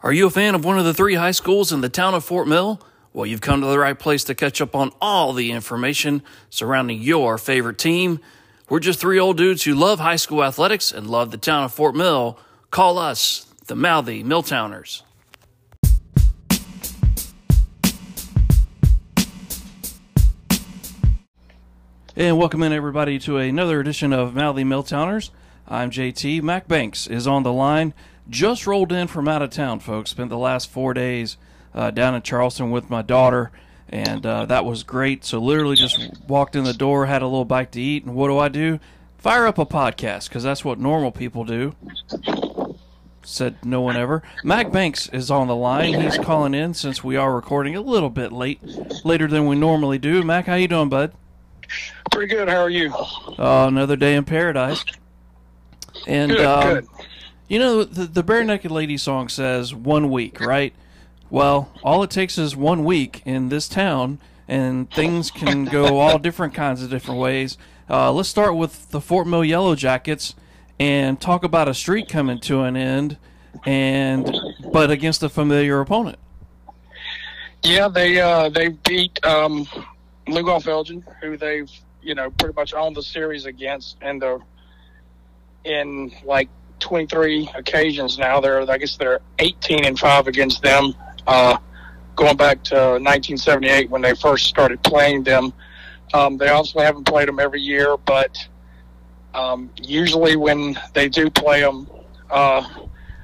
Are you a fan of one of the three high schools in the town of Fort Mill? Well, you've come to the right place to catch up on all the information surrounding your favorite team. We're just three old dudes who love high school athletics and love the town of Fort Mill. Call us the Mouthy Milltowners. And welcome in everybody to another edition of Mouthy Milltowners. I'm JT. Mac Banks is on the line just rolled in from out of town, folks. Spent the last four days uh, down in Charleston with my daughter, and uh, that was great. So literally just walked in the door, had a little bite to eat, and what do I do? Fire up a podcast because that's what normal people do. Said no one ever. Mac Banks is on the line. He's calling in since we are recording a little bit late, later than we normally do. Mac, how you doing, bud? Pretty good. How are you? Uh, another day in paradise. And Good, um, good. You know, the, the Barenaked Lady song says one week, right? Well, all it takes is one week in this town, and things can go all different kinds of different ways. Uh, let's start with the Fort Mill Yellow Jackets and talk about a streak coming to an end, and but against a familiar opponent. Yeah, they uh, they beat um, Lugoff Elgin, who they've you know pretty much owned the series against, and the in like 23 occasions now. They're I guess they're 18 and five against them, uh, going back to 1978 when they first started playing them. Um, they obviously haven't played them every year, but um, usually when they do play them, uh,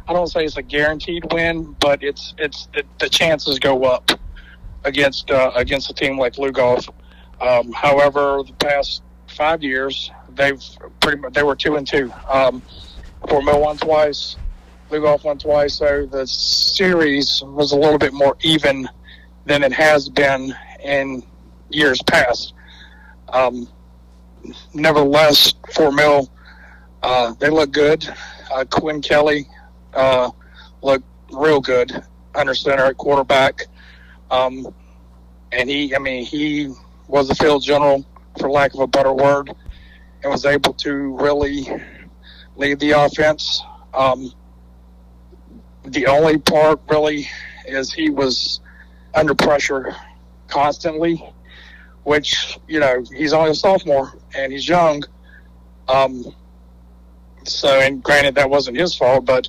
I don't say it's a guaranteed win, but it's it's the, chances go up against uh, against a team like Lugoff. Um, however, the past five years they've pretty much they were two and two. Um, Fort Mill won twice, Lugoff won twice, so the series was a little bit more even than it has been in years past. Um, nevertheless, Fort Mill uh, they look good. Uh, Quinn Kelly uh, looked real good under center at quarterback. Um, and he, I mean, he was the field general, for lack of a better word, and was able to really lead the offense. Um, the only part really is he was under pressure constantly, which, you know, he's only a sophomore and he's young. Um, so, and granted, that wasn't his fault, but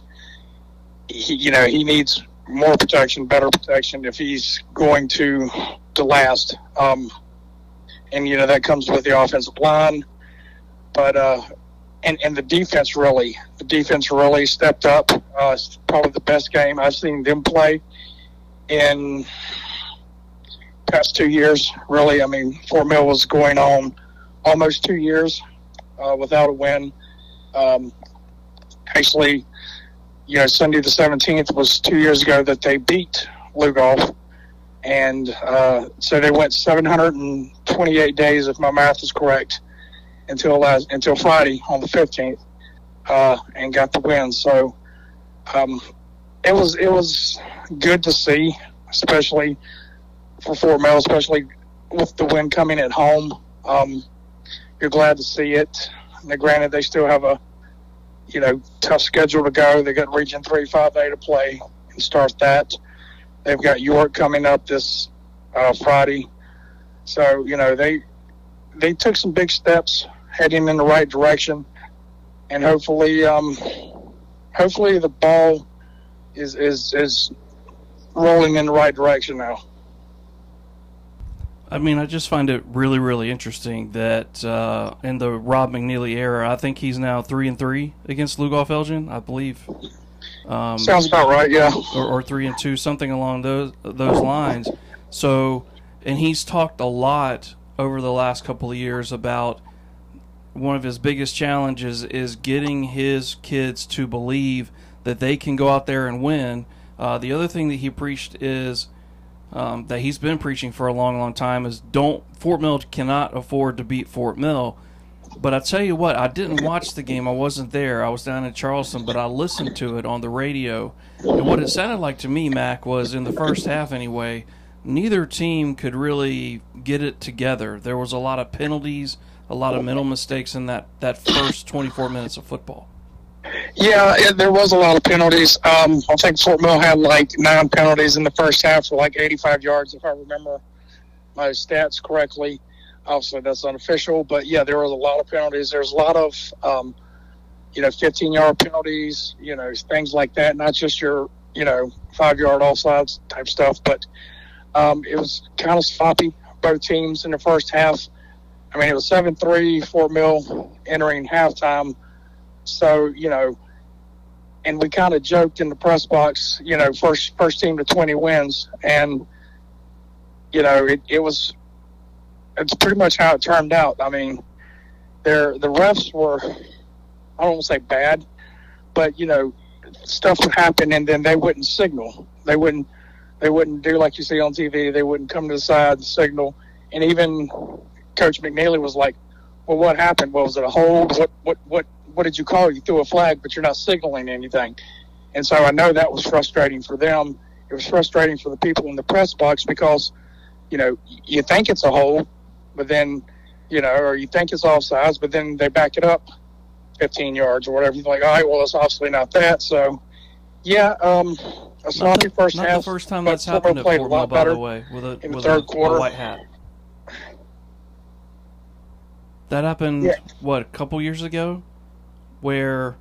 he, you know, he needs more protection, better protection if he's going to to last. Um, and you know that comes with the offensive line, but uh, and and the defense really, the defense really stepped up. Uh, it's probably the best game I've seen them play in past two years. Really, I mean, Fort Mill was going on almost two years uh, without a win. Um, actually, you know, Sunday the 17th was two years ago that they beat Lugoff. And uh, so they went 728 days, if my math is correct, until last, until Friday on the 15th, uh, and got the win. So um, it was it was good to see, especially for Fort Mill, especially with the win coming at home. Um, you're glad to see it. Now, granted, they still have a you know tough schedule to go. They got Region Three Five A to play and start that. They've got York coming up this uh, Friday, so you know they they took some big steps heading in the right direction, and hopefully, um, hopefully the ball is is is rolling in the right direction now. I mean, I just find it really, really interesting that uh, in the Rob McNeely era, I think he's now three and three against Lugoff Elgin, I believe. Um, Sounds about right, yeah. or, or three and two, something along those those lines. So, and he's talked a lot over the last couple of years about one of his biggest challenges is getting his kids to believe that they can go out there and win. Uh, the other thing that he preached is um, that he's been preaching for a long, long time is don't Fort Mill cannot afford to beat Fort Mill. But I tell you what, I didn't watch the game. I wasn't there. I was down in Charleston, but I listened to it on the radio. And what it sounded like to me, Mac, was in the first half anyway, neither team could really get it together. There was a lot of penalties, a lot of mental mistakes in that, that first 24 minutes of football. Yeah, it, there was a lot of penalties. Um, I think Fort Mill had like nine penalties in the first half for like 85 yards, if I remember my stats correctly. Obviously, that's unofficial, but yeah, there was a lot of penalties. There's a lot of, um, you know, 15 yard penalties, you know, things like that. Not just your, you know, five yard offsides type stuff, but um, it was kind of sloppy. Both teams in the first half. I mean, it was 7 3 Fort Mill entering halftime. So, you know, and we kind of joked in the press box, you know, first first team to 20 wins, and you know, it, it was it's pretty much how it turned out. I mean, there the refs were I don't want to say bad, but you know, stuff would happen and then they wouldn't signal. They wouldn't they wouldn't do like you see on TV. They wouldn't come to the side and signal. And even Coach McNeely was like, "Well, what happened? Well, was it a hold? What what what what did you call? You threw a flag, but you're not signaling anything. And so I know that was frustrating for them. It was frustrating for the people in the press box because, you know, you think it's a hole, but then, you know, or you think it's offsides, but then they back it up 15 yards or whatever. You're like, all right, well, it's obviously not that. So, yeah, um, a sloppy first not half. the first time that's happened at played Fort a lot Mill, by the way, with a in the with third a, quarter. a white hat. That happened Yeah. what a couple years ago, where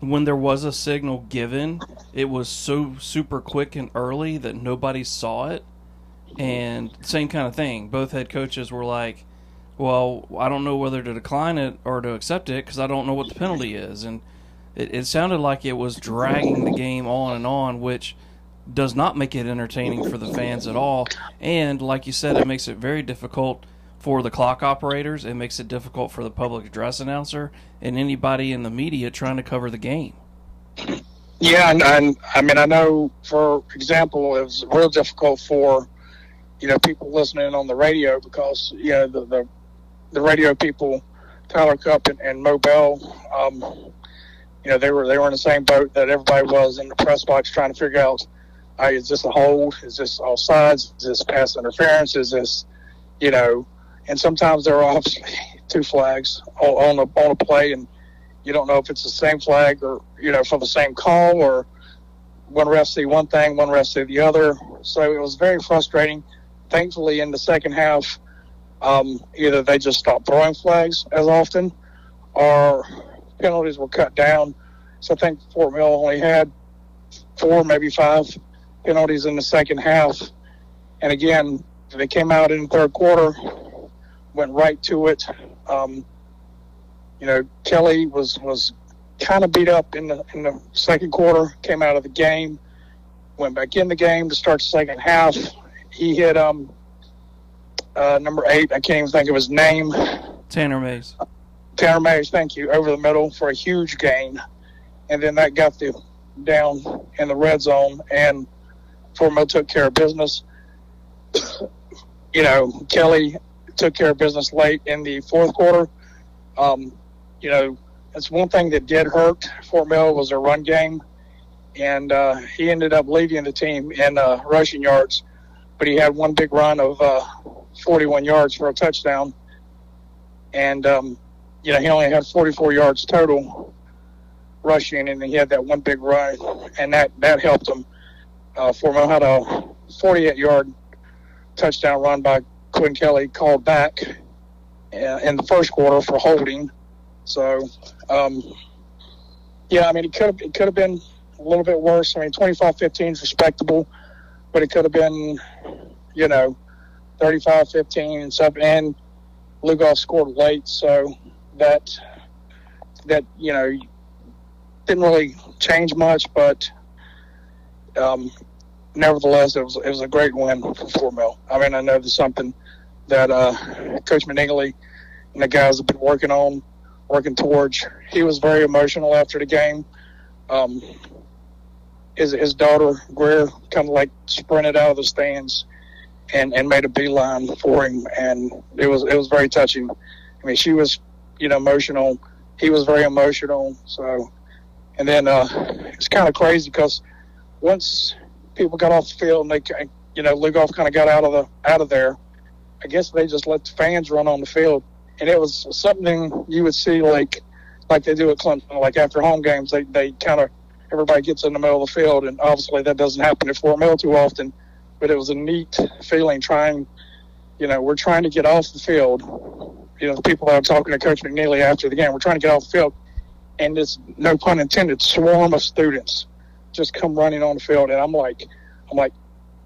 when there was a signal given, it was so super quick and early that nobody saw it, and same kind of thing. Both head coaches were like, "Well, I don't know whether to decline it or to accept it because I don't know what the penalty is," and it, it sounded like it was dragging the game on and on, which does not make it entertaining for the fans at all. And like you said, it makes it very difficult for the clock operators. It makes it difficult for the public address announcer and anybody in the media trying to cover the game. Yeah, and, and I mean, I know, for example, it was real difficult for you know people listening on the radio because you know the the, the radio people, Tyler Cup and, and Mo Bell, um, you know they were they were in the same boat that everybody was in the press box trying to figure out, uh, is this a hold? Is this offsides? Is this pass interference? Is this, you know, and sometimes there are obviously two flags on on a, on a play and you don't know if it's the same flag or you know for the same call or one ref see one thing, one ref see the other. So it was very frustrating. Thankfully, in the second half, um, either they just stopped throwing flags as often, or penalties were cut down. So I think Fort Mill only had four, maybe five penalties in the second half. And again, they came out in the third quarter, went right to it. Um, you know, Kelly was was kind of beat up in the in the second quarter. Came out of the game, went back in the game to start the second half. He hit um uh, number eight. I can't even think of his name. Tanner Mays. Tanner Mays, thank you, over the middle for a huge gain, and then that got the down in the red zone, and Fort Mill took care of business. you know, Kelly took care of business late in the fourth quarter. Um, you know, that's one thing that did hurt Fort Mill was their run game, and uh, he ended up leading the team in uh, rushing yards, but he had one big run of uh, 41 yards for a touchdown, and um, you know he only had 44 yards total rushing, and he had that one big run, and that that helped him. Uh, Mill had a 48 yard touchdown run by Quinn Kelly called back uh, in the first quarter for holding. So, um, yeah, I mean, it could have it could have been a little bit worse. I mean, 25-15 is respectable, but it could have been, you know, 35-15 and stuff. And Lugoff scored late, so that that you know didn't really change much, but um, nevertheless, it was it was a great win for Fort Mill. I mean, I know there's something that uh, Coach McNeely and the guys have been working on, working towards. He was very emotional after the game. Um, his his daughter Greer kind of like sprinted out of the stands and and made a beeline for him, and it was it was very touching. I mean, she was you know emotional. He was very emotional. So, and then uh, it's kind of crazy because once people got off the field and they you know Lugoff kind of got out of the out of there. I guess they just let the fans run on the field, and it was something you would see like like they do at Clemson. Like after home games, they they kind of everybody gets in the middle of the field, and obviously that doesn't happen at Fort Mill too often. But it was a neat feeling trying. You know, we're trying to get off the field. You know, the people that I'm talking to Coach McNeely after the game, we're trying to get off the field, and this no pun intended swarm of students just come running on the field, and I'm like, I'm like,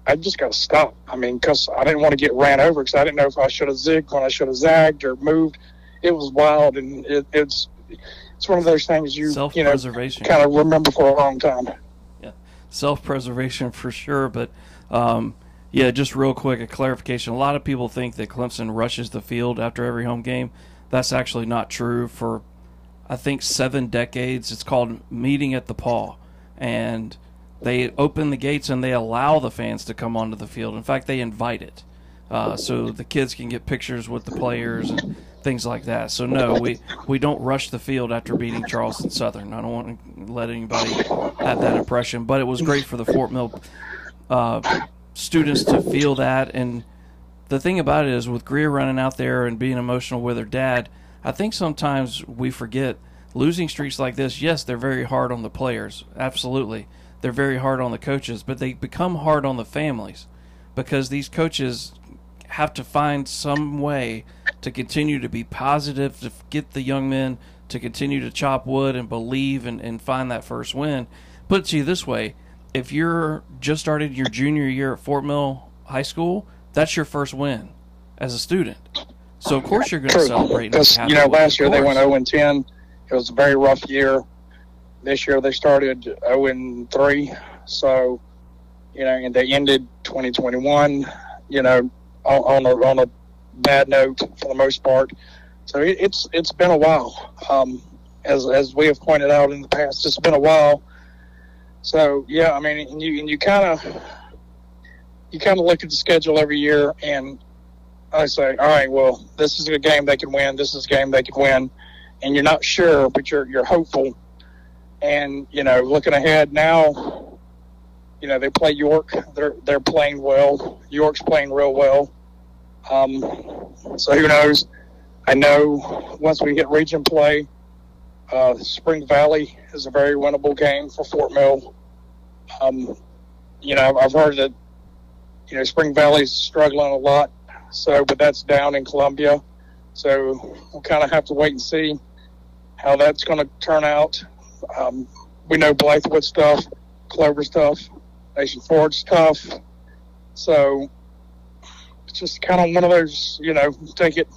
I just got to stop. I mean, because I didn't want to get ran over because I didn't know if I should have zigged when I should have zagged or moved. It was wild, and it, it's it's one of those things you you know kind of remember for a long time. Yeah, self preservation for sure. But um, yeah, just real quick, a clarification. A lot of people think that Clemson rushes the field after every home game. That's actually not true. For I think seven decades, it's called meeting at the paw, and they open the gates and they allow the fans to come onto the field. In fact, they invite it. Uh, so the kids can get pictures with the players and things like that. So no, we we don't rush the field after beating Charleston Southern. I don't want to let anybody have that impression, but it was great for the Fort Mill uh, students to feel that. And the thing about it is, with Greer running out there and being emotional with her dad, I think sometimes we forget losing streaks like this. Yes, they're very hard on the players, absolutely. They're very hard on the coaches, but they become hard on the families because these coaches have to find some way to continue to be positive, to get the young men to continue to chop wood and believe and, and find that first win. Put it to you this way if you're just started your junior year at Fort Mill High School, that's your first win as a student. So of course you're going to celebrate. Because you know, last year they went 0 and 10. It was a very rough year. This year they started 0 and 3. So you know, and they ended 2021. You know, on, a on a bad note for the most part. So it, it's it's been a while. Um, as as we have pointed out in the past, it's been a while. So yeah, I mean, and you and you kind of you kind of look at the schedule every year, and I say, all right, well, this is a game they can win. This is a game they can win, and you're not sure, but you're you're hopeful. And you know, looking ahead now, you know they play York. They're they're playing well. York's playing real well. Um, so who knows? I know once we hit region play, uh, Spring Valley is a very winnable game for Fort Mill. Um, you know, I've heard that you know Spring Valley's struggling a lot, so but that's down in Columbia, so we'll kind of have to wait and see how that's going to turn out. Um, we know Blythewood stuff, Clover stuff, Nation Ford stuff, so it's just kind of one of those, you know, take it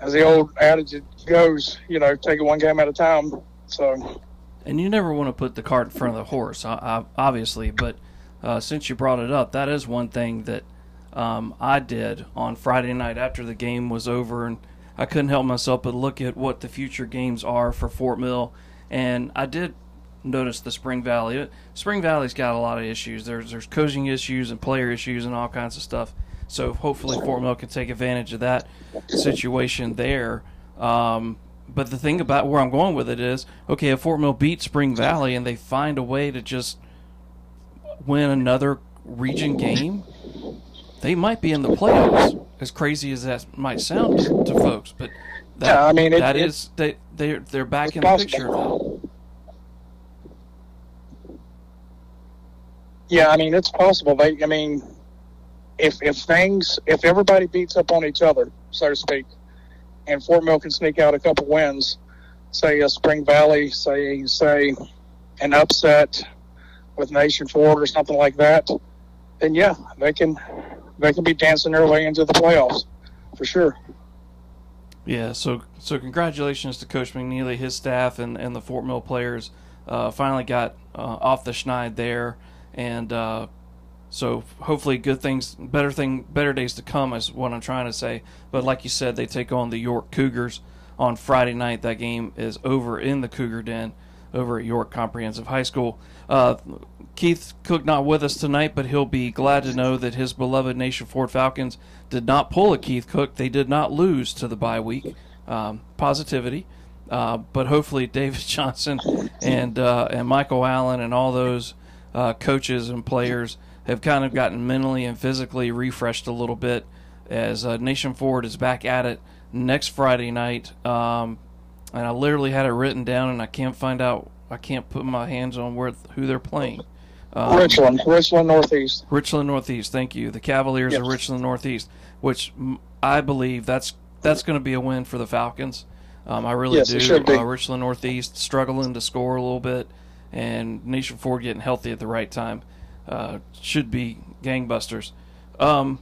as the old adage goes, you know, take it one game at a time. So. And you never want to put the cart in front of the horse, obviously. But uh, since you brought it up, that is one thing that um, I did on Friday night after the game was over, and I couldn't help myself but look at what the future games are for Fort Mill, and I did notice the Spring Valley. Spring Valley's got a lot of issues. There's there's coaching issues and player issues and all kinds of stuff. So hopefully Fort Mill can take advantage of that situation there. Um, but the thing about where I'm going with it is, okay, if Fort Mill beats Spring Valley and they find a way to just win another region game, they might be in the playoffs. As crazy as that might sound to, to folks, but that, yeah, I mean, it, that it, is, they they're they're back in the picture now. Yeah, I mean it's possible. They, I mean, if if things if everybody beats up on each other, so to speak, and Fort Mill can sneak out a couple wins, say a Spring Valley, say say an upset with Nation Ford or something like that, then yeah, they can they can be dancing their way into the playoffs for sure. Yeah, so so congratulations to Coach McNeely, his staff, and, and the Fort Mill players. Uh, finally got uh, off the schneid there, and uh, so hopefully, good things, better thing, better days to come is what I'm trying to say. But like you said, they take on the York Cougars on Friday night. That game is over in the Cougar Den over at York Comprehensive High School. Keith Cook not with us tonight, but he'll be glad to know that his beloved Nation Ford Falcons did not pull a Keith Cook. They did not lose to the bye week. Um, positivity. Uh, but hopefully David Johnson and uh, and Michael Allen and all those uh, coaches and players have kind of gotten mentally and physically refreshed a little bit as uh, Nation Ford is back at it next Friday night. Um, and I literally had it written down, and I can't find out. I can't put my hands on where who they're playing. Um, Richland, Richland Northeast. Richland Northeast. Thank you. The Cavaliers yes. of Richland Northeast, which I believe that's that's going to be a win for the Falcons. Um, I really yes, do. Uh, Richland Northeast struggling to score a little bit, and Nation Ford getting healthy at the right time uh, should be gangbusters. Um,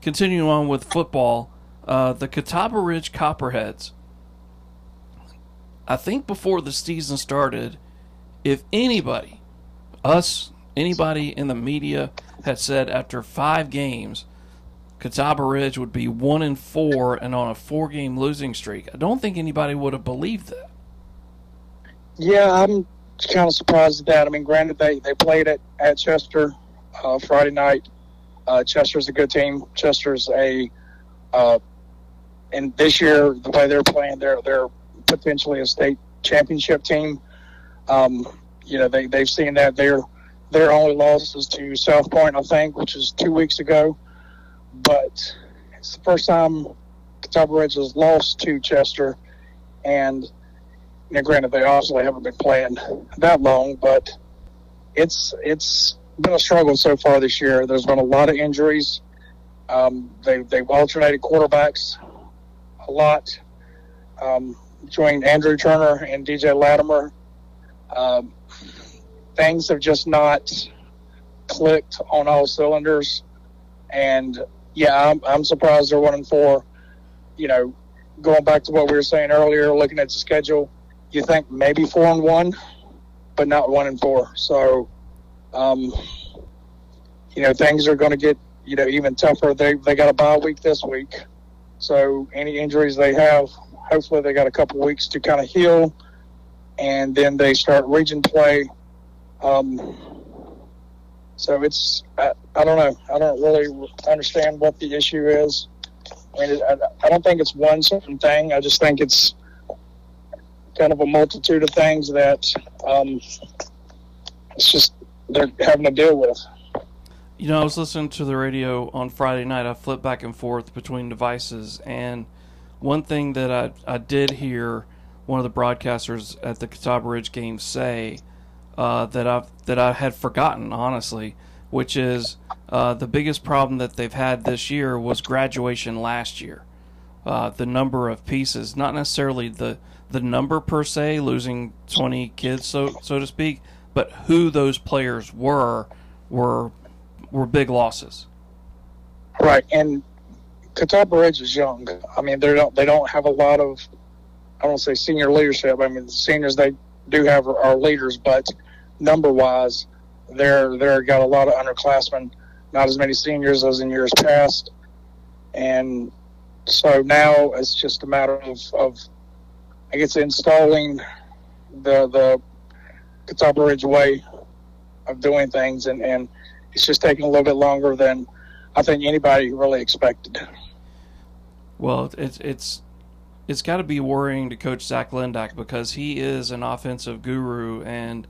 continuing on with football, uh, the Catawba Ridge Copperheads. I think before the season started, if anybody, us, anybody in the media had said after five games Catawba Ridge would be one in four and on a four game losing streak. I don't think anybody would have believed that. Yeah, I'm kind of surprised at that. I mean, granted, they, they played at, at Chester uh, Friday night. Uh, Chester's a good team. Chester's a, uh, and this year, the way they're playing, they're, they're potentially a state championship team. Um, you know, they, they've seen that their, their only loss is to South Point, I think, which is two weeks ago but it's the first time Catawba Ridge has lost to Chester, and you know, granted they obviously haven't been playing that long, but it's it's been a struggle so far this year. There's been a lot of injuries. Um, they they've alternated quarterbacks a lot um, between Andrew Turner and DJ Latimer. Um, things have just not clicked on all cylinders, and yeah, I'm, I'm surprised they're one and four. You know, going back to what we were saying earlier, looking at the schedule, you think maybe four and one, but not one and four. So, um, you know, things are going to get you know even tougher. They they got a bye week this week, so any injuries they have, hopefully they got a couple weeks to kind of heal, and then they start region play. Um, so it's I, I don't know. I don't really understand what the issue is. I mean, I, I don't think it's one certain thing. I just think it's kind of a multitude of things that um, it's just they're having to deal with. You know, I was listening to the radio on Friday night. I flipped back and forth between devices, and one thing that I, I did hear one of the broadcasters at the Catawba Ridge game say uh, that I that I had forgotten honestly, which is uh, the biggest problem that they've had this year was graduation last year. Uh, the number of pieces, not necessarily the the number per se, losing 20 kids, so so to speak, but who those players were were were big losses. Right, and Catawba Ridge is young. I mean, they don't they don't have a lot of I don't say senior leadership. I mean, the seniors they do have are leaders, but number wise, they're they're got a lot of underclassmen, not as many seniors as in years past, and so now it's just a matter of, of I guess installing the the Catawba Ridge way of doing things, and and it's just taking a little bit longer than I think anybody really expected. Well, it's it's it's got to be worrying to Coach Zach Lindak because he is an offensive guru and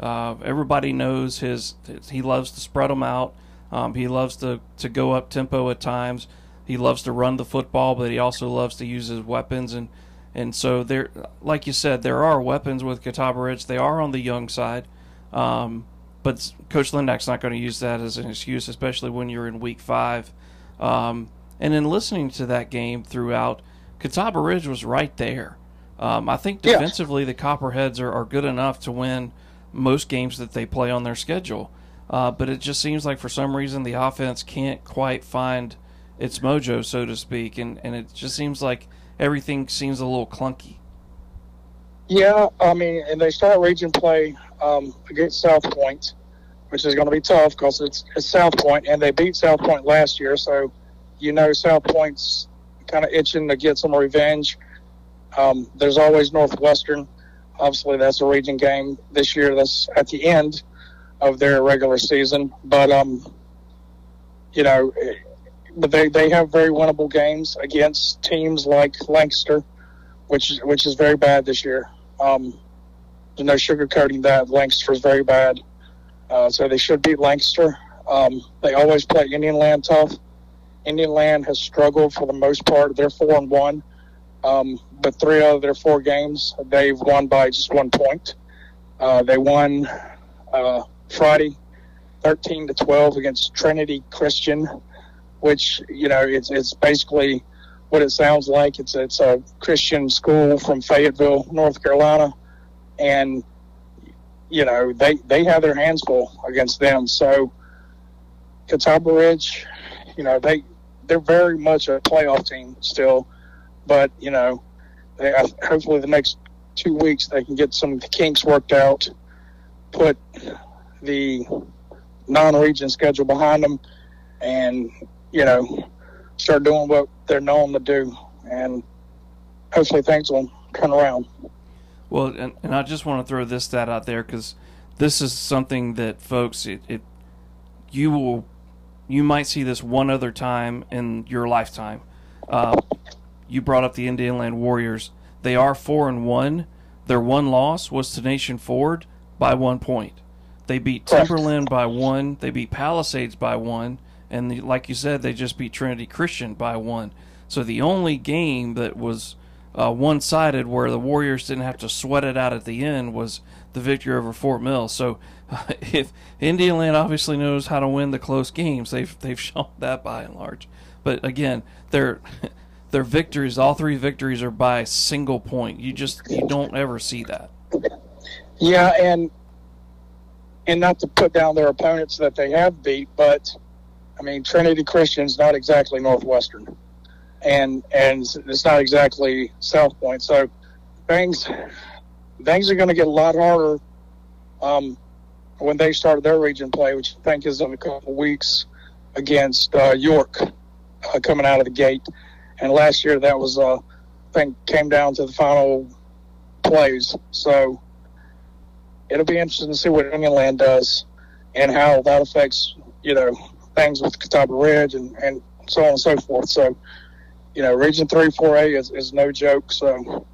uh, everybody knows his. He loves to spread them out. Um, he loves to to go up tempo at times. He loves to run the football, but he also loves to use his weapons and and so there, like you said, there are weapons with Catawba Ridge. They are on the young side, um, but Coach Lindak's not going to use that as an excuse, especially when you're in Week Five. Um, and in listening to that game throughout, Catawba Ridge was right there. Um, I think defensively, yeah. the Copperheads are, are good enough to win most games that they play on their schedule. Uh, but it just seems like for some reason the offense can't quite find its mojo, so to speak, and, and it just seems like everything seems a little clunky. Yeah, I mean, and they start region play um, against South Point, which is going to be tough because it's, it's South Point, and they beat South Point last year, so you know South Point's kind of itching to get some revenge. Um, there's always Northwestern, obviously that's a region game this year. That's at the end of their regular season, but um, you know, but they they have very winnable games against teams like Lancaster, which which is very bad this year. Um, there's no sugarcoating that Lancaster is very bad, uh, so they should beat Lancaster. Um, they always play Indian Land tough. Indian Land has struggled for the most part. They're four and one Um, but three out of their four games, they've won by just one point. Uh, they won uh, Friday, thirteen to twelve against Trinity Christian, which you know it's it's basically what it sounds like. It's it's a Christian school from Fayetteville, North Carolina, and you know they they have their hands full against them. So Catawba Ridge, you know they they're very much a playoff team still, but you know they, hopefully the next two weeks they can get some of the kinks worked out, put the non-region schedule behind them, and you know start doing what they're known to do, and hopefully things will turn around. Well, and, and I just want to throw this stat out there because this is something that folks it, it you will you might see this one other time in your lifetime. Uh, you brought up the Indian Land Warriors. They are four and one. Their one loss was to Nation Ford by one point. They beat Timberland by one. They beat Palisades by one, and the, like you said, they just beat Trinity Christian by one. So the only game that was uh, one-sided, where the Warriors didn't have to sweat it out at the end, was the victory over Fort Mill. So uh, if Indian Land obviously knows how to win the close games, they've they've shown that by and large. But again, their their victories, all three victories, are by a single point. You just you don't ever see that. Yeah, and and not to put down their opponents that they have beat, but I mean Trinity Christian's not exactly Northwestern, and and it's not exactly South Point. So things things are going to get a lot harder um, when they start their region play, which I think is in a couple weeks against uh, York uh, coming out of the gate. And last year that was uh, I think came down to the final plays. So it'll be interesting to see what Indian Land does and how that affects, you know, things with Catawba Ridge and, and so on and so forth. So, you know, Region 3 4A is, is no joke. So,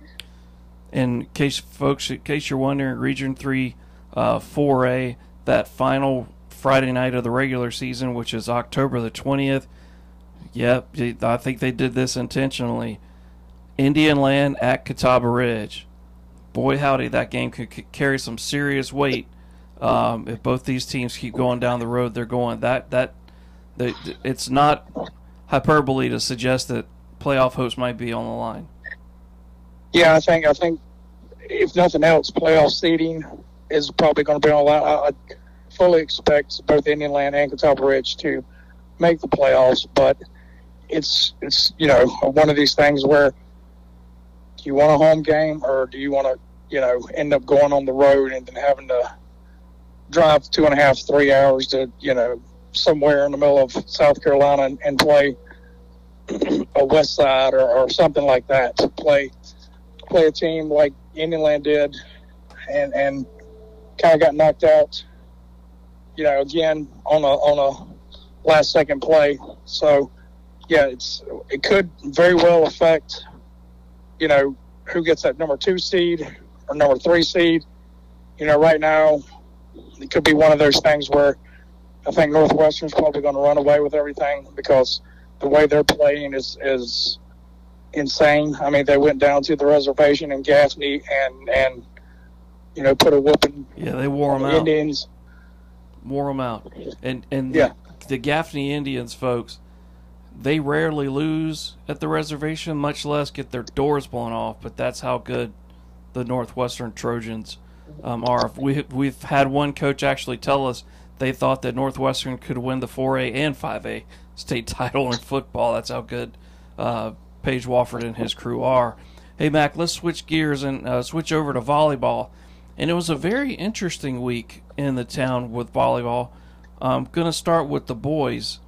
in case folks, in case you're wondering, Region 3 uh, 4A, that final Friday night of the regular season, which is October the 20th. Yep, I think they did this intentionally. Indian Land at Catawba Ridge boy howdy, that game could, carry some serious weight um, if both these teams keep going down the road they're going. That that they, it's not hyperbole to suggest that playoff hopes might be on the line. Yeah, I think I think if nothing else, playoff seeding is probably going to be on the line. I, I fully expect both Indian Land and Catawba Ridge to make the playoffs, but it's it's you know one of these things where do you want a home game or do you want to, you know, end up going on the road and then having to drive two and a half, three hours to, you know, somewhere in the middle of South Carolina and, and play a West Side or, or something like that to play play a team like Indian Land did and and kind of got knocked out, you know, again on a on a last second play. So yeah, it's it could very well affect you know, who gets that number two seed or number three seed. You know, right now, it could be one of those things where I think Northwestern's probably going to run away with everything because the way they're playing is is insane. I mean, they went down to the reservation in Gaffney and and you know put a whooping. Yeah, they wore them the out. Indians wore them out, and and yeah. the, the Gaffney Indians, folks they rarely lose at the reservation, much less get their doors blown off. But that's how good the Northwestern Trojans um, are. We, we've had one coach actually tell us they thought that Northwestern could win the 4A and 5A state title in football. That's how good uh, Paige Wofford and his crew are. Hey, Mac, let's switch gears and uh, switch over to volleyball. And it was a very interesting week in the town with volleyball. I'm going to start with the boys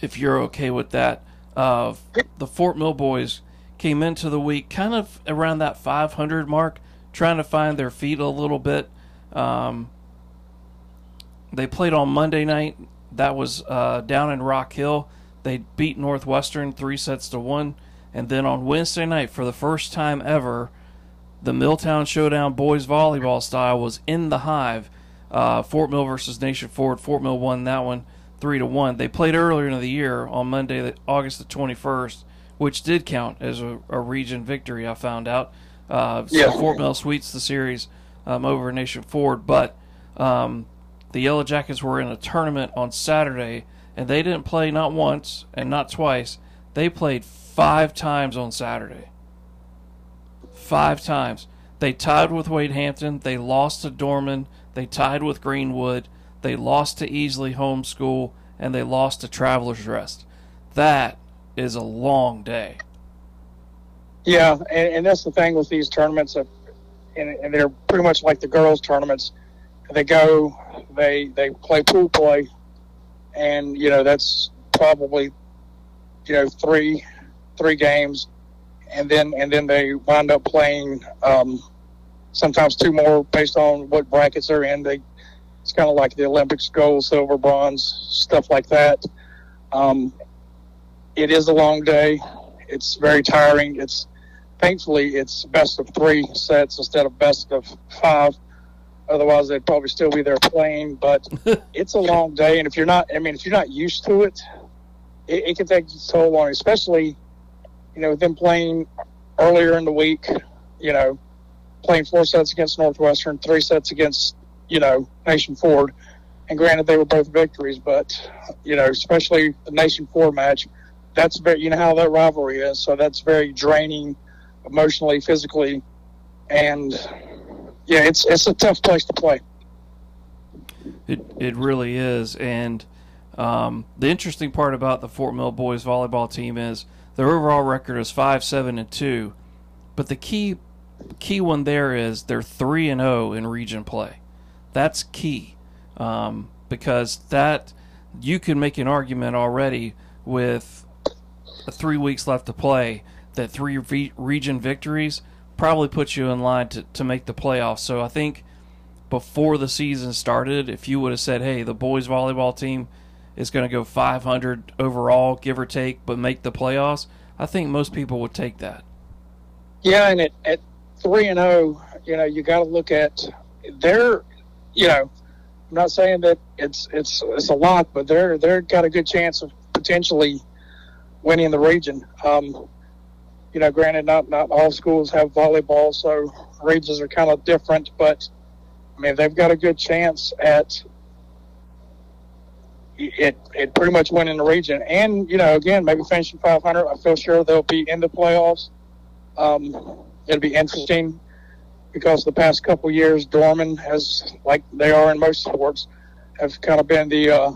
if you're okay with that. Uh, the Fort Mill boys came into the week kind of around that 500 mark, trying to find their feet a little bit. Um, they played on Monday night. That was uh, down in Rock Hill. They beat Northwestern three sets to one. And then on Wednesday night, for the first time ever, the Milltown Showdown boys volleyball style was in the hive. Uh, Fort Mill versus Nation Ford. Fort Mill won that one three to one. They played earlier in the year on Monday, August the twenty first, which did count as a, a region victory. I found out. Uh, so Yeah. Fort Mill sweeps the series um, over Nation Ford, but um, the Yellow Jackets were in a tournament on Saturday, and they didn't play not once and not twice. They played five times on Saturday. Five times. They tied with Wade Hampton. They lost to Dorman. They tied with Greenwood. They lost to Easley Homeschool, and they lost to Travelers Rest. That is a long day. Yeah, and, and that's the thing with these tournaments, and, and they're pretty much like the girls' tournaments. They go, they they play pool play, and you know that's probably you know three three games, and then and then they wind up playing um, sometimes two more based on what brackets they're in. They it's kind of like the Olympics: gold, silver, bronze, stuff like that. Um, it is a long day. It's very tiring. It's thankfully it's best of three sets instead of best of five. Otherwise, they'd probably still be there playing. But it's a long day, and if you're not, I mean, if you're not used to it, it, it can take its toll on, you, especially you know them playing earlier in the week. You know, playing four sets against Northwestern, three sets against you know Nation Ford. And granted, they were both victories, but you know, especially the Nation Ford match, that's very you know how that rivalry is. So that's very draining emotionally, physically, and yeah, it's it's a tough place to play. It it really is, and um, the interesting part about the Fort Mill boys volleyball team is their overall record is five seven and two, but the key key one there is they're three and zero in region play. That's key um, because that you can make an argument already with three weeks left to play that three re- region victories probably puts you in line to, to make the playoffs. So I think before the season started, if you would have said, hey, the boys volleyball team is going to go 500 overall, give or take, but make the playoffs, I think most people would take that. Yeah, and at, at three and zero, you know, you got to look at their, you know, I'm not saying that it's it's it's a lot, but they're they're got a good chance of potentially winning the region. Um, you know, granted, not not all schools have volleyball, so regions are kind of different, but I mean, they've got a good chance at it, it pretty much winning the region. And, you know, again, maybe finishing 500. I feel sure they'll be in the playoffs. Um, it'll be interesting because the past couple years, Dorman has, like they are in most sports, have kind of been the uh,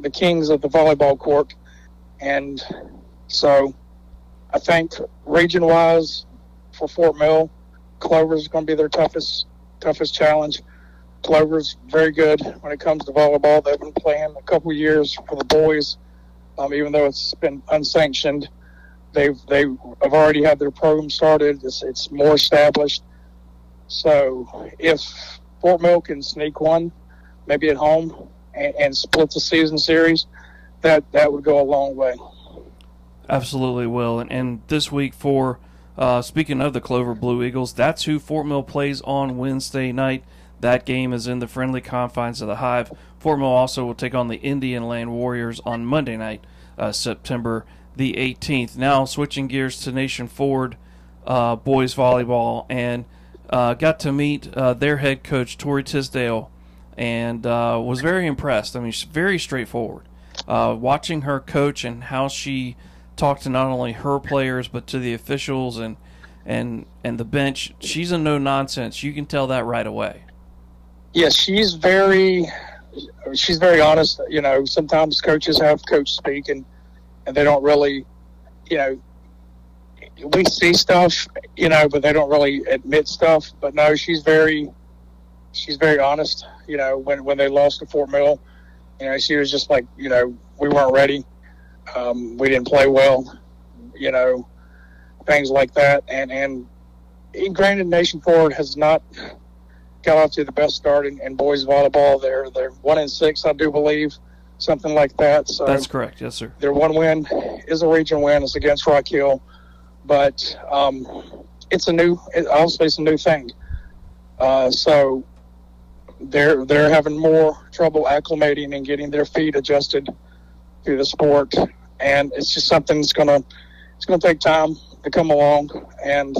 the kings of the volleyball court. And so I think region wise for Fort Mill, Clover is going to be their toughest toughest challenge. Clover's very good when it comes to volleyball. They've been playing a couple years for the boys, um, even though it's been unsanctioned. They've they have already had their program started. It's, it's more established. So if Fort Mill can sneak one, maybe at home, and, and split the season series, that that would go a long way. Absolutely will. And, and this week for uh, speaking of the Clover Blue Eagles, that's who Fort Mill plays on Wednesday night. That game is in the friendly confines of the Hive. Fort Mill also will take on the Indian Land Warriors on Monday night, uh, September the 18th. Now switching gears to Nation Ford uh, boys volleyball, and uh, got to meet uh, their head coach Tori Tisdale, and uh, was very impressed. I mean, she's very straightforward. Uh, watching her coach and how she talked to not only her players but to the officials and and and the bench, she's a no nonsense. You can tell that right away. Yes, she's very she's very honest. You know, sometimes coaches have coach speak and and they don't really, you know, we see stuff, you know, but they don't really admit stuff. But no, she's very she's very honest. You know, when when they lost to Fort Mill, you know, she was just like, you know, we weren't ready. Um, we didn't play well. You know, things like that. And and granted, Nation Ford has not got off to the best start in, in boys volleyball. They're they're one in six, I do believe, something like that. So That's correct. Yes, sir. their one win is a region win. It's against Rock Hill, but um, it's a new, it, obviously, it's a new thing. Uh, so they're they're having more trouble acclimating and getting their feet adjusted to the sport, and it's just something that's to it's to take time to come along, and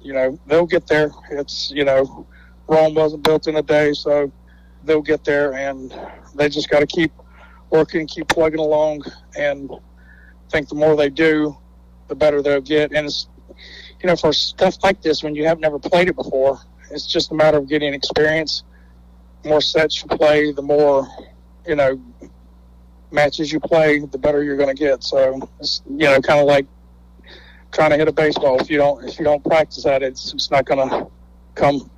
you know they'll get there. It's you know Rome wasn't built in a day, so they'll get there, and they just got to keep working, keep plugging along, and I think the more they do, the better they'll get. And it's you know for stuff like this when you have never played it before, it's just a matter of getting experience. The more sets you play, the more you know matches you play, the better you're going to get. So it's you know kind of like trying to hit a baseball. If you don't if you don't practice that, it's, it's not going to come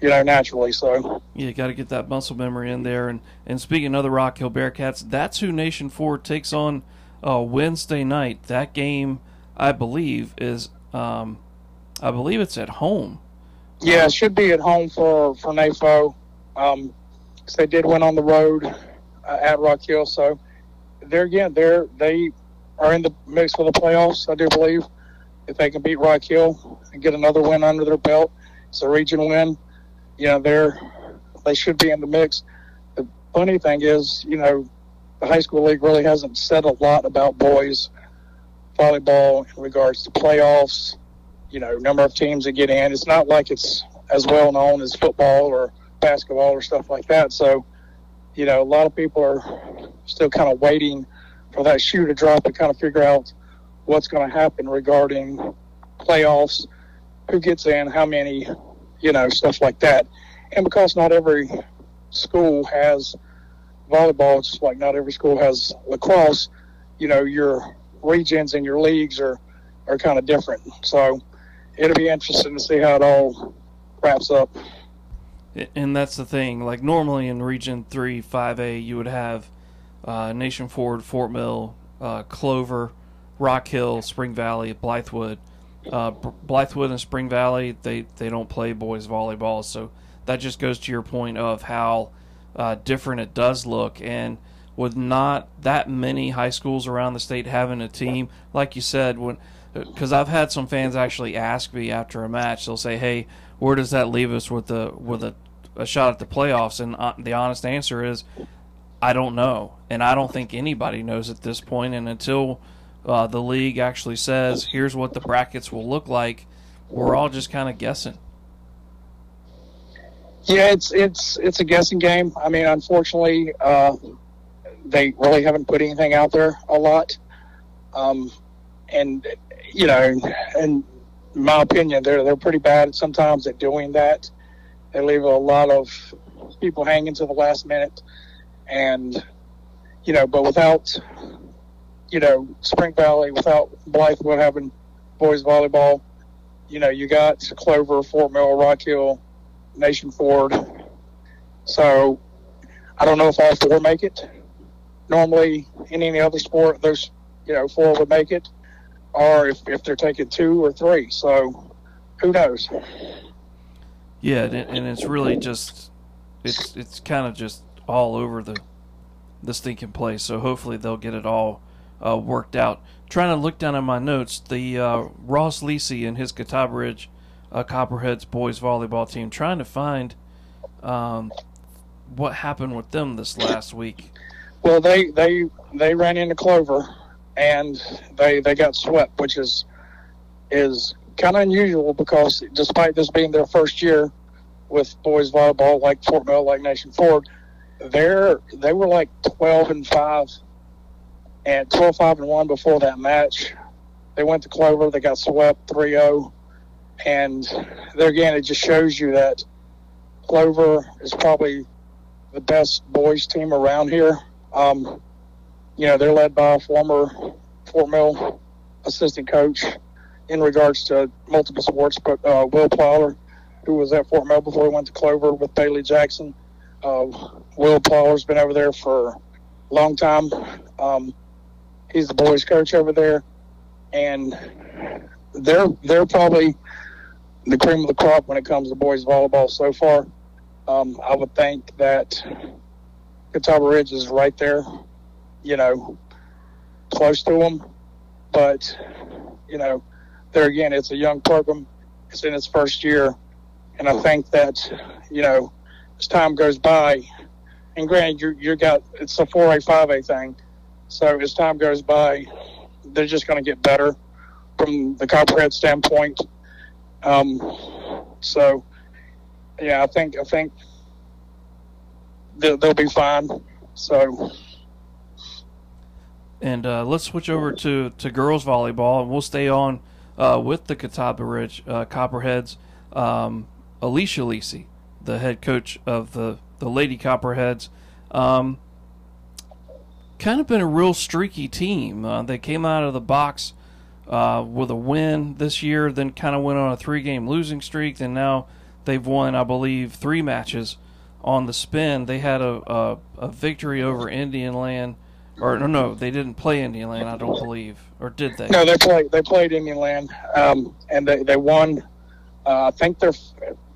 you know naturally. So yeah, you got to get that muscle memory in there. And and speaking of the Rock Hill Bearcats, that's who Nation Ford takes on uh, Wednesday night. That game, I believe, is um, I believe it's at home. Yeah, it should be at home for for NAFO. Um, cause they did win on the road uh, at Rock Hill, so there again, they're they are in the mix for the playoffs. I do believe if they can beat Rock Hill and get another win under their belt, it's a region win. You know, they're they should be in the mix. The funny thing is, you know, the high school league really hasn't said a lot about boys volleyball in regards to playoffs. You know, number of teams that get in. It's not like it's as well known as football or basketball or stuff like that. So, you know, a lot of people are still kind of waiting for that shoe to drop and kind of figure out what's going to happen regarding playoffs, who gets in, how many, you know, stuff like that. And because not every school has volleyball, just like not every school has lacrosse, you know, your regions and your leagues are, are kind of different. So it'll be interesting to see how it all wraps up. And that's the thing. Like normally in Region Three, Five A, you would have uh, Nation Ford, Fort Mill, uh, Clover, Rock Hill, Spring Valley, Blythewood. Uh, Blythewood and Spring Valley, they, they don't play boys volleyball, so that just goes to your point of how uh, different it does look. And with not that many high schools around the state having a team, like you said, when because I've had some fans actually ask me after a match, they'll say, "Hey, where does that leave us with the with a, a shot at the playoffs?" And uh, the honest answer is, I don't know, and I don't think anybody knows at this point. And until uh, the league actually says, "Here's what the brackets will look like," we're all just kind of guessing. Yeah, it's it's it's a guessing game. I mean, unfortunately, uh, they really haven't put anything out there a lot, um, and you know, in my opinion, they're they're pretty bad sometimes at doing that. They leave a lot of people hanging to the last minute, and you know, but without you know Spring Valley, without Blythewood having boys volleyball, you know, you got Clover, Fort Mill, Rock Hill Nation Ford. So I don't know if all four make it. Normally, in any other sport, those you know four would make it, or if if they're taking two or three. So who knows? Yeah, and it's really just it's it's kind of just all over the the stinking place. So hopefully they'll get it all uh, worked out. Trying to look down at my notes, the uh, Ross Lisi and his Catawba Ridge uh, Copperheads boys volleyball team, trying to find um, what happened with them this last week. Well, they they they ran into Clover, and they they got swept, which is is kind of unusual because despite this being their first year with boys volleyball, like Fort Mill, like Nation Ford, they're they were like twelve and five, and 12 5 and one before that match. They went to Clover, they got swept 3-0 and there again, it just shows you that Clover is probably the best boys team around here. Um, you know, they're led by a former Fort Mill assistant coach in regards to multiple sports, but uh, Will Plowler, who was at Fort Mill before he went to Clover with Bailey Jackson. Uh, Will Plowler's been over there for a long time. Um, he's the boys coach over there, and they're they're probably the cream of the crop when it comes to boys volleyball so far. Um, I would think that Catawba Ridge is right there, you know, close to them. But, you know, there again, it's a young program. It's in its first year. And I think that, you know, as time goes by, and granted, you you got it's a 4A, 5A thing. So as time goes by, they're just going to get better from the Copperhead standpoint. Um, so, yeah, I think I think they'll, they'll be fine. So, and uh, let's switch over to, to girls volleyball, and we'll stay on uh, with the Catawba Ridge uh, Copperheads. Um, Alicia Lisi, the head coach of the, the Lady Copperheads, um, kind of been a real streaky team. Uh, they came out of the box uh, with a win this year, then kind of went on a three game losing streak, and now they've won, I believe, three matches on the spin. They had a, a, a victory over Indian Land or no, no, they didn't play Indian Land, I don't believe, or did they? No, they played. They played Indian Land, um, and they they won. Uh, I think they're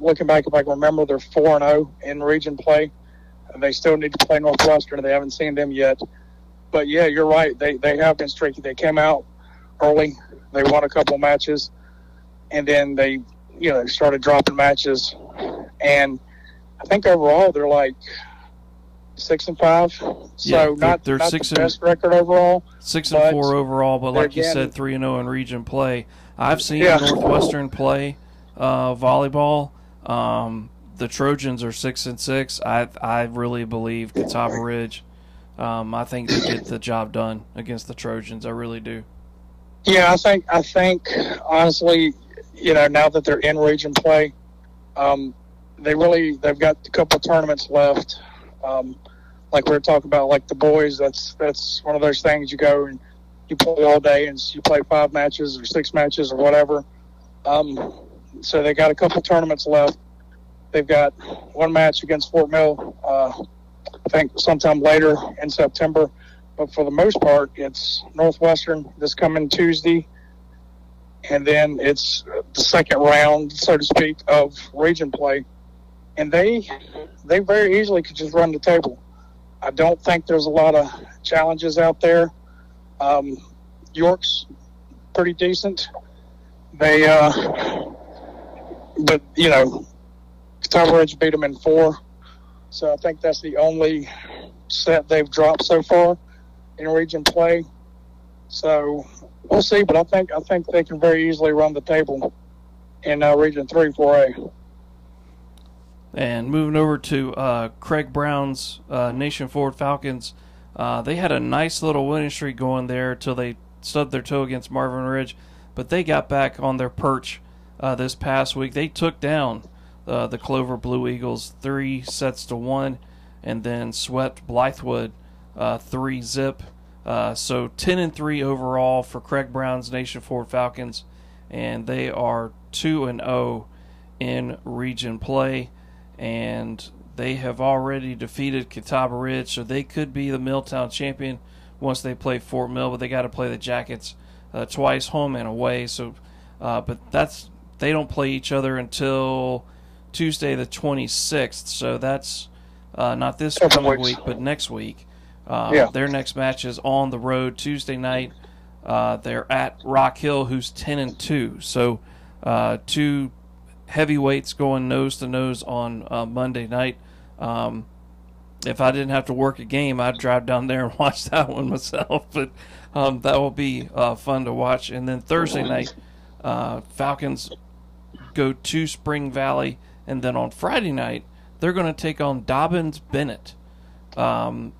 looking back if I can remember, they're four and zero in region play. They still need to play Northwestern. They haven't seen them yet, but yeah, you're right. They they have been streaky. They came out early. They won a couple matches, and then they you know started dropping matches, and I think overall they're like six and five. So Yeah, they're- not, they're not six the and- best record overall. Six and four overall, but like you said, three and zero in region play. I've seen Yeah. Northwestern play uh, volleyball. Um, the Trojans are six and six. I I really believe Catawba Ridge. Um, I think they get the job done against the Trojans. I really do. Yeah, I think I think honestly, you know, now that they're in region play, um, they really they've got a couple tournaments left. Um, like we are talking about, like the boys, that's that's one of those things you go and you play all day and you play five matches or six matches or whatever. Um, so they got a couple tournaments left. They've got one match against Fort Mill, uh, I think sometime later in September. But for the most part, it's Northwestern this coming Tuesday, and then it's the second round, so to speak, of region play, and they they very easily could just run the table. I don't think there's a lot of challenges out there. Um, York's pretty decent. They, uh, but you know, Catawba Ridge beat them in four, so I think that's the only set they've dropped so far in region play. So we'll see, but I think I think they can very easily run the table in uh, region three, four A. And moving over to uh, Craig Brown's uh, Nation Ford Falcons, uh, they had a nice little winning streak going there till they stubbed their toe against Marvin Ridge, but they got back on their perch uh, this past week. They took down uh, the Clover Blue Eagles three sets to one, and then swept Blythewood uh, three zip. So ten and three overall for Craig Brown's Nation Ford Falcons, and they are two and zero in region play and they have already defeated Catawba Ridge, so they could be the Milltown champion once they play Fort Mill. But they got to play the Jackets uh, twice, home and away. So, uh, but that's they don't play each other until Tuesday the 26th. So that's uh, not this Couple coming weeks. week, but next week. Uh, Yeah. Their next match is on the road Tuesday night. Uh, they're at Rock Hill, who's 10 and 2. So, uh, two heavyweights going nose to nose on uh, Monday night. Um, if I didn't have to work a game, I'd drive down there and watch that one myself. But um, that will be uh, fun to watch. And then Thursday night, uh, Falcons go to Spring Valley, and then on Friday night they're going to take on Dobyns-Bennett. Um,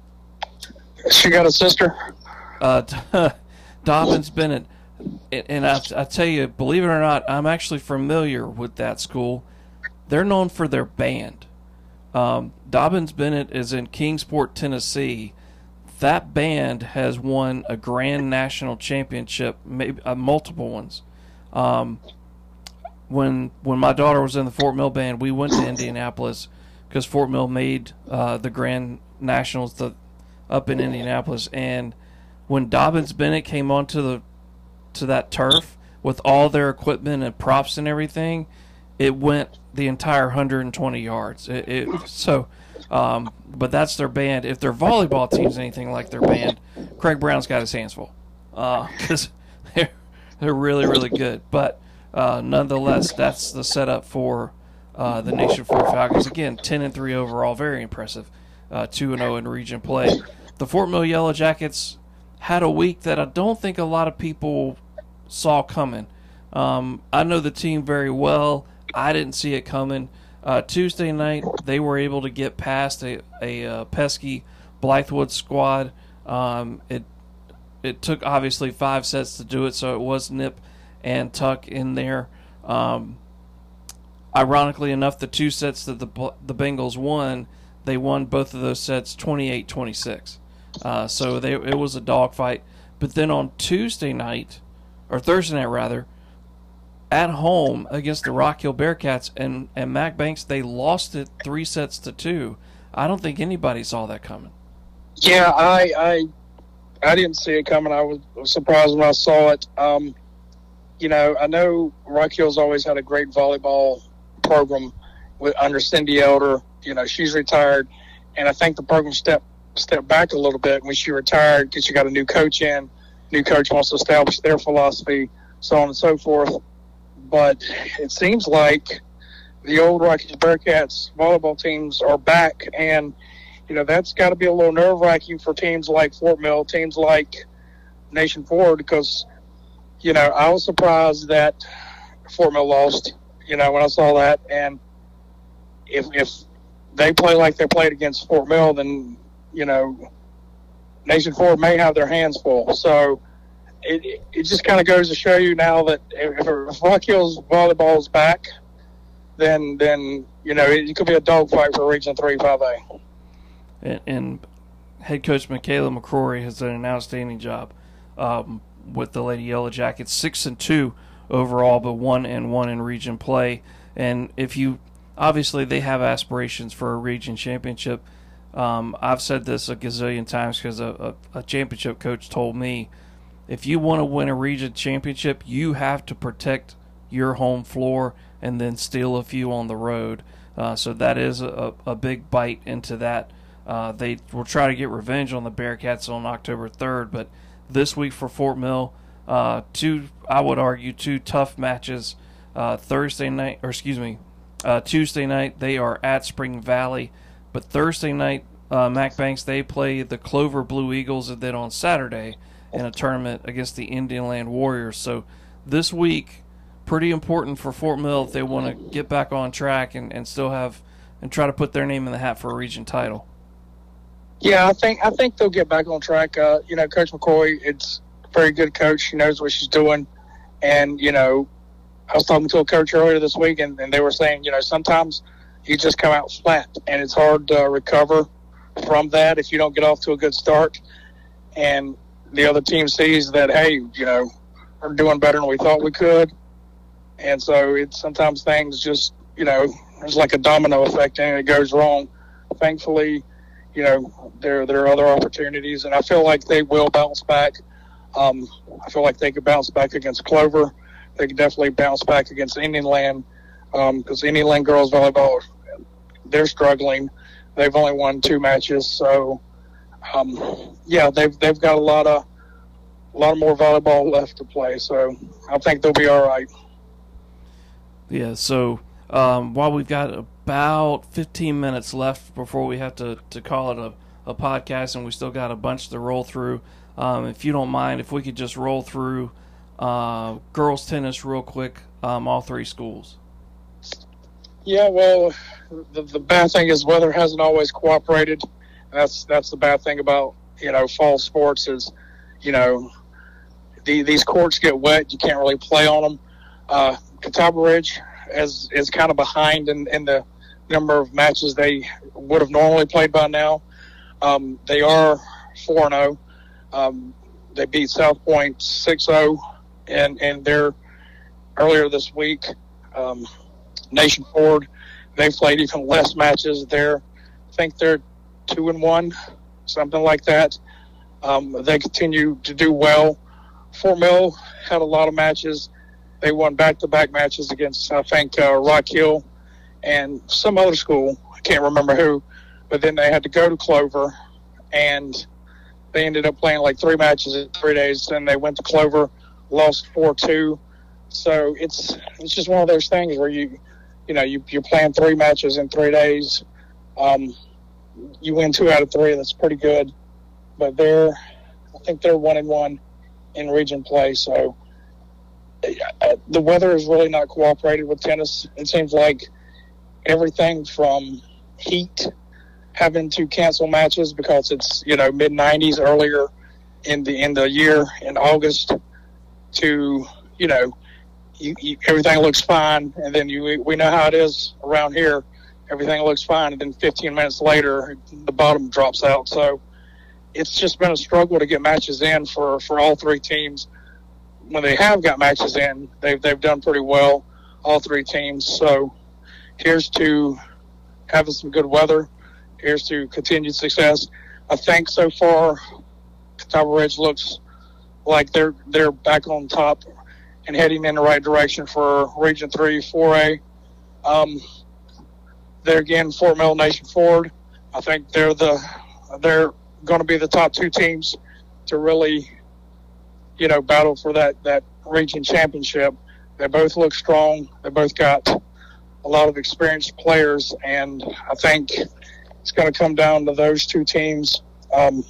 She got a sister. uh, Dobyns-Bennett, and, and I, I tell you, believe it or not, I'm actually familiar with that school. They're known for their band. Um, Dobyns-Bennett is in Kingsport, Tennessee. That band has won a Grand National Championship, maybe uh, multiple ones. Um, when when my daughter was in the Fort Mill band, we went to Indianapolis because Fort Mill made uh, the Grand Nationals the, up in Indianapolis, and when Dobyns-Bennett came onto the to that turf with all their equipment and props and everything, it went the entire 120 yards. It, it so, um, but that's their band. If their volleyball team's anything like their band, Craig Brown's got his hands full because they're they're really really good. But uh, nonetheless, that's the setup for uh, the Nation Ford Falcons. Again, 10 and three overall, very impressive. Uh, Two and zero in region play. The Fort Mill Yellow Jackets had a week that I don't think a lot of people saw coming. Um, I know the team very well. I didn't see it coming. Uh, Tuesday night, they were able to get past a, a, uh, pesky Blythewood squad. Um, it it took obviously five sets to do it, so it was nip and tuck in there. Um, ironically enough, the two sets that the the Bengals won, they won both of those sets 28-26. Uh, so they, it was a dogfight. But then on Tuesday night, or Thursday night rather, at home against the Rock Hill Bearcats and, and Mac Banks, they lost it three sets to two. I don't think anybody saw that coming. Yeah, I I I didn't see it coming. I was surprised when I saw it. Um, you know, I know Rock Hill's always had a great volleyball program with under Cindy Elder. You know, she's retired, and I think the program stepped stepped back a little bit when she retired because she got a new coach in. New coach wants to establish their philosophy, so on and so forth. But it seems like the old Rockies Bearcats volleyball teams are back, and you know that's got to be a little nerve wracking for teams like Fort Mill, teams like Nation Ford, because you know I was surprised that Fort Mill lost. You know when I saw that, and if if they play like they played against Fort Mill, then you know Nation Ford may have their hands full. So it it just kind of goes to show you now that if, if Rock Hill's volleyball is back, then then you know it, it could be a dogfight for Region Three Five A and, and head coach Michaela McCrory has done an outstanding job um, with the Lady Yellow Jackets. Six and two overall, but one and one in region play. And if you obviously they have aspirations for a region championship. Um, I've said this a gazillion times because a, a, a, championship coach told me if you want to win a region championship, you have to protect your home floor and then steal a few on the road. Uh, so that is a, a big bite into that uh, they will try to get revenge on the Bearcats on October 3rd, but this week for Fort Mill, uh, two I would argue two tough matches. Uh, Thursday night, or excuse me, uh, Tuesday night they are at Spring Valley, but Thursday night uh, Mac Banks they play the Clover Blue Eagles, and then on Saturday in a tournament against the Indian Land Warriors. So this week, pretty important for Fort Mill if they want to get back on track and, and still have and try to put their name in the hat for a region title. Yeah, I think I think they'll get back on track. Uh, you know, Coach McCoy, it's a very good coach. She knows what she's doing, and you know, I was talking to a coach earlier this week, and, and they were saying, you know, sometimes you just come out flat, and it's hard to recover from that if you don't get off to a good start. And the other team sees that, hey, you know, we're doing better than we thought we could, and so it's sometimes things just, you know, there's like a domino effect, and it goes wrong. Thankfully you know, there there are other opportunities, and I feel like they will bounce back. Um, I feel like they could bounce back against Clover. They could definitely bounce back against Indian Land because um, Indian Land girls volleyball, they're struggling. They've only won two matches, so um, yeah, they've they've got a lot of a lot of more volleyball left to play. So I think they'll be all right. Yeah. So um, while we've got about 15 minutes left before we have to, to call it a, a podcast, and we still got a bunch to roll through. Um, if you don't mind, if we could just roll through uh, girls tennis real quick, um, all three schools. Yeah, well, the, the bad thing is weather hasn't always cooperated. That's that's the bad thing about you know fall sports is you know the, these courts get wet. You can't really play on them. Uh, Catawba Ridge as is kind of behind in, in the number of matches they would have normally played by now. Um, they are 4 and 0. Um, they beat South Point 6 0 and, and they're earlier this week. Um, Nation Ford, they've played even less matches. They're, I think they're 2 and 1, something like that. Um, they continue to do well. Fort Mill had a lot of matches they won back-to-back matches against I think uh, Rock Hill and some other school. I can't remember who, but then they had to go to Clover, and they ended up playing like three matches in three days. Then they went to Clover, lost four-two. So it's it's just one of those things where you you know you you're playing three matches in three days. Um, you win two out of three. That's pretty good. But they're I think they're one and one in region play. So uh, the weather has really not cooperated with tennis. It seems like everything from heat having to cancel matches because it's you know mid 90s earlier in the in the year in August to you know you, you, everything looks fine and then you we know how it is around here. Everything looks fine and then 15 minutes later the bottom drops out. So it's just been a struggle to get matches in for for all three teams. When they have got matches in they've they've done pretty well all three teams. So here's to having some good weather. Here's to continued success. I think so far Catawba Ridge looks like they're they're back on top and heading in the right direction for Region Three, Four A. Um, there again, Fort Mill, Nation Ford. I think they're the they're going to be the top two teams to really, you know, battle for that that region championship. They both look strong. They both got a lot of experienced players, and I think it's going to come down to those two teams. Um,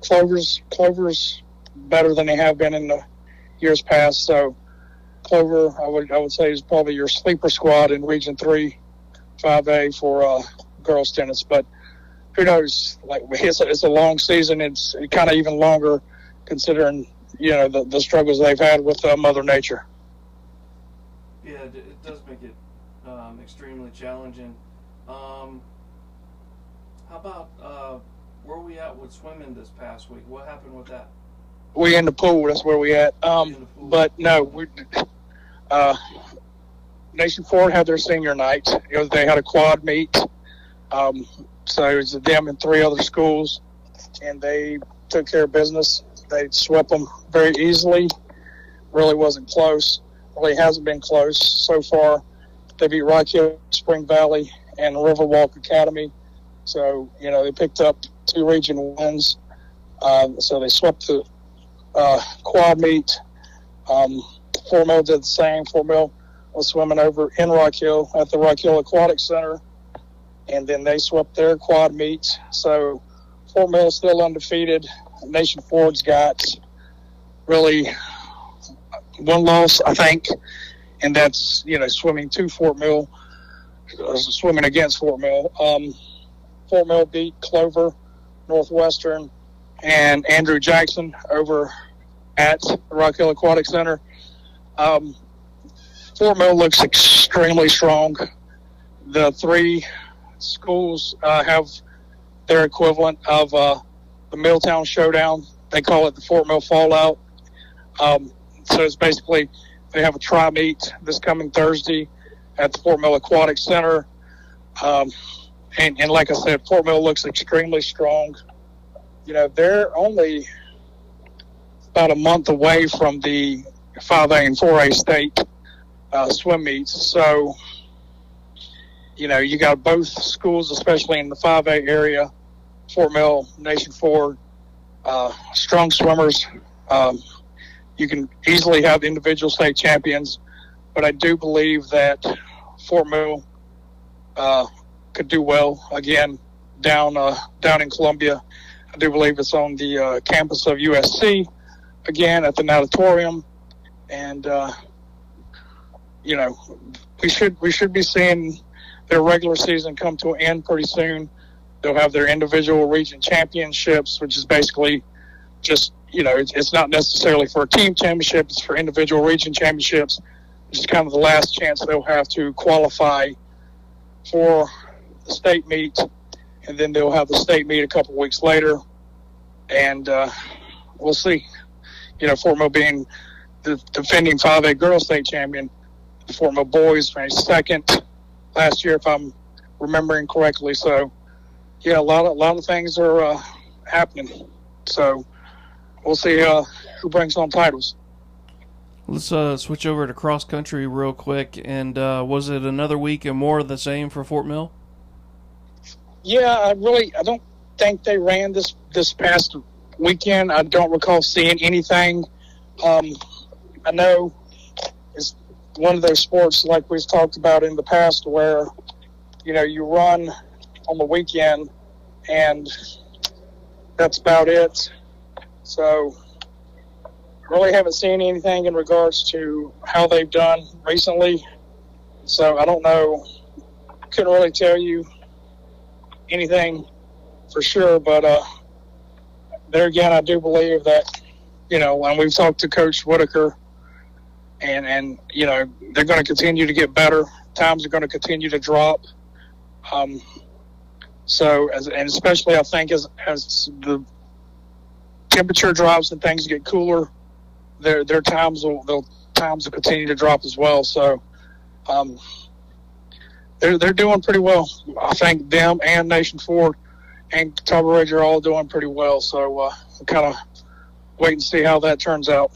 Clover's Clover's better than they have been in the years past. So Clover, I would I would say is probably your sleeper squad in Region Three, Five A for uh, girls tennis. But who knows? Like it's a, it's a long season. It's kind of even longer considering you know the, the struggles they've had with uh, Mother Nature. Yeah, it does make it um, extremely challenging. Um, how about uh, where we at with swimming this past week? What happened with that? We in the pool. That's where we at. Um, but no, we. Uh, Nation Ford had their senior night. You know, they had a quad meet. Um, so it was them and three other schools, and they took care of business. They swept them very easily. Really wasn't close. Really hasn't been close so far. They beat Rock Hill, Spring Valley, and Riverwalk Academy. So you know they picked up two region wins. Uh, so they swept the uh, quad meet. Um, Fort Mill did the same. Fort Mill was swimming over in Rock Hill at the Rock Hill Aquatic Center, and then they swept their quad meet. So Fort Mill still undefeated. Nation Ford's got really one loss, I think, and that's you know swimming to Fort Mill, uh, swimming against Fort Mill. Um, Fort Mill beat Clover Northwestern and Andrew Jackson over at Rock Hill Aquatic Center. Um, Fort Mill looks extremely strong. The three schools uh, have their equivalent of uh, the Milltown Showdown. They call it the Fort Mill Fallout. Um, so it's basically they have a tri meet this coming Thursday at the Fort Mill Aquatic Center. Um, and, and like I said, Fort Mill looks extremely strong. You know, they're only about a month away from the 5A and 4A state uh, swim meets. So, you know, you got both schools, especially in the 5A area, Fort Mill, Nation Ford, uh, strong swimmers. Um, you can easily have individual state champions, but I do believe that Fort Mill uh, could do well again down uh, down in Columbia. I do believe it's on the uh, campus of USC again at the natatorium, and uh, you know we should we should be seeing their regular season come to an end pretty soon. They'll have their individual region championships, which is basically just you know it's, it's not necessarily for a team championship; it's for individual region championships. Which is kind of the last chance they'll have to qualify for the state meet, and then they'll have the state meet a couple weeks later, and uh, we'll see. You know, Fort Mill being the defending 5A girls state champion, Fort Mill boys finished second last year, if I'm remembering correctly. So, yeah, a lot of a lot of things are uh, happening. So, we'll see uh, who brings home titles. Let's uh, switch over to cross country real quick. And uh, was it another week and more of the same for Fort Mill? Yeah, I really I don't think they ran this this past weekend. I don't recall seeing anything. Um, I know it's one of those sports like we've talked about in the past where you know you run on the weekend and that's about it. So, really haven't seen anything in regards to how they've done recently. So, I don't know. Couldn't really tell you anything for sure, but uh, there again, I do believe that, you know, when we've talked to Coach Whitaker, and, and you know, they're going to continue to get better. Times are going to continue to drop. Um, so, as, and especially I think as, as the temperature drops and things get cooler, their their times will they'll times will continue to drop as well. So, um, they're they're doing pretty well. I think them and Nation Ford and Catawba Ridge are all doing pretty well. So, uh, we'll kind of wait and see how that turns out.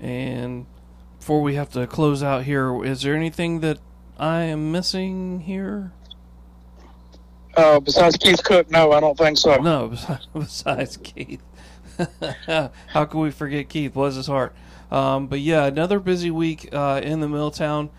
And before we have to close out here, is there anything that I am missing here? Uh, besides Keith Cook, no, I don't think so. No, besides Keith. How can we forget Keith? Bless his heart. Um, but yeah, another busy week uh, in the Milltown.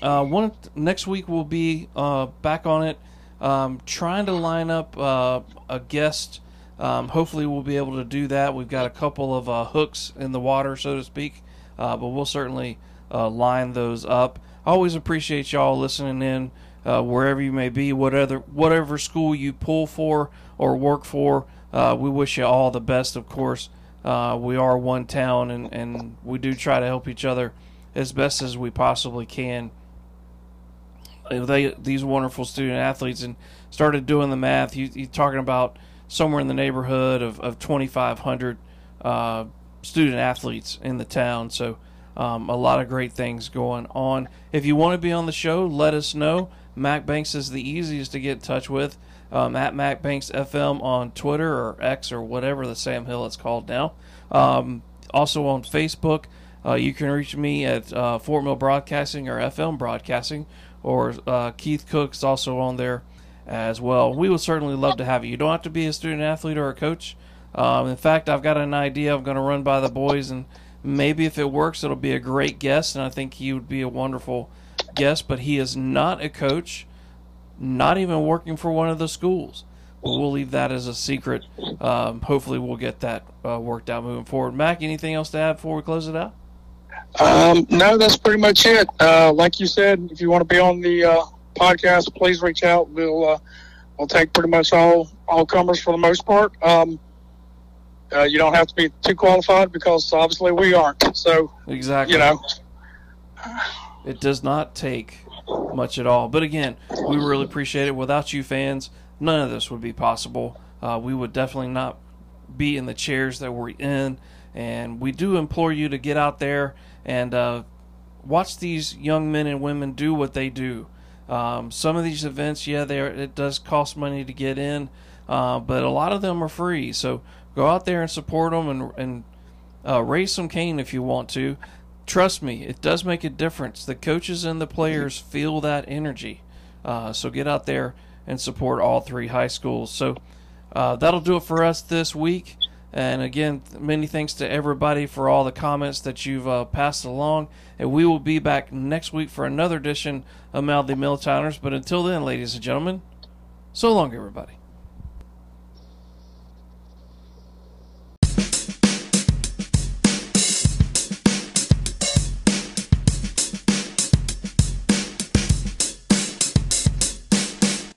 Uh, one next week we'll be uh, back on it, um, trying to line up uh, a guest. Um, hopefully, we'll be able to do that. We've got a couple of uh, hooks in the water, so to speak, uh, but we'll certainly line those up. I always appreciate y'all listening in uh, wherever you may be, whatever whatever school you pull for or work for. Uh, we wish you all the best, of course. Uh, we are one town, and, and we do try to help each other as best as we possibly can. They these wonderful student athletes and started doing the math. You, you're talking about somewhere in the neighborhood of, of 2,500 uh, student athletes in the town. So um, a lot of great things going on. If you want to be on the show, let us know. Mac Banks is the easiest to get in touch with. Um, at Mac Banks FM on Twitter or X or whatever the Sam Hill it's called now. Um, also on Facebook, uh, you can reach me at uh, Fort Mill Broadcasting or FM Broadcasting, or uh, Keith Cook's also on there as well. We would certainly love to have you. You don't have to be a student athlete or a coach. Um, in fact, I've got an idea I'm going to run by the boys, and maybe if it works, it'll be a great guest, and I think he would be a wonderful guest, but he is not a coach, not even working for one of the schools. We'll leave that as a secret. Um, hopefully, we'll get that uh, worked out moving forward. Mac, anything else to add before we close it out? Um, no, that's pretty much it. Uh, like you said, if you want to be on the uh, podcast, please reach out. We'll uh, we'll take pretty much all all comers for the most part. Um, uh, you don't have to be too qualified because obviously we aren't. So exactly, you know. It does not take much at all. But again, we really appreciate it. Without you fans, none of this would be possible. Uh, we would definitely not be in the chairs that we're in. And we do implore you to get out there and uh, watch these young men and women do what they do. Um, some of these events, yeah, they are, it does cost money to get in, uh, but a lot of them are free. So go out there and support them and, and uh, raise some cane if you want to trust me, it does make a difference. The coaches and the players feel that energy. Uh, so get out there and support all three high schools. So uh, that'll do it for us this week. And again, many thanks to everybody for all the comments that you've uh, passed along. And we will be back next week for another edition of Mildly Milltowners. But until then, ladies and gentlemen, so long, everybody.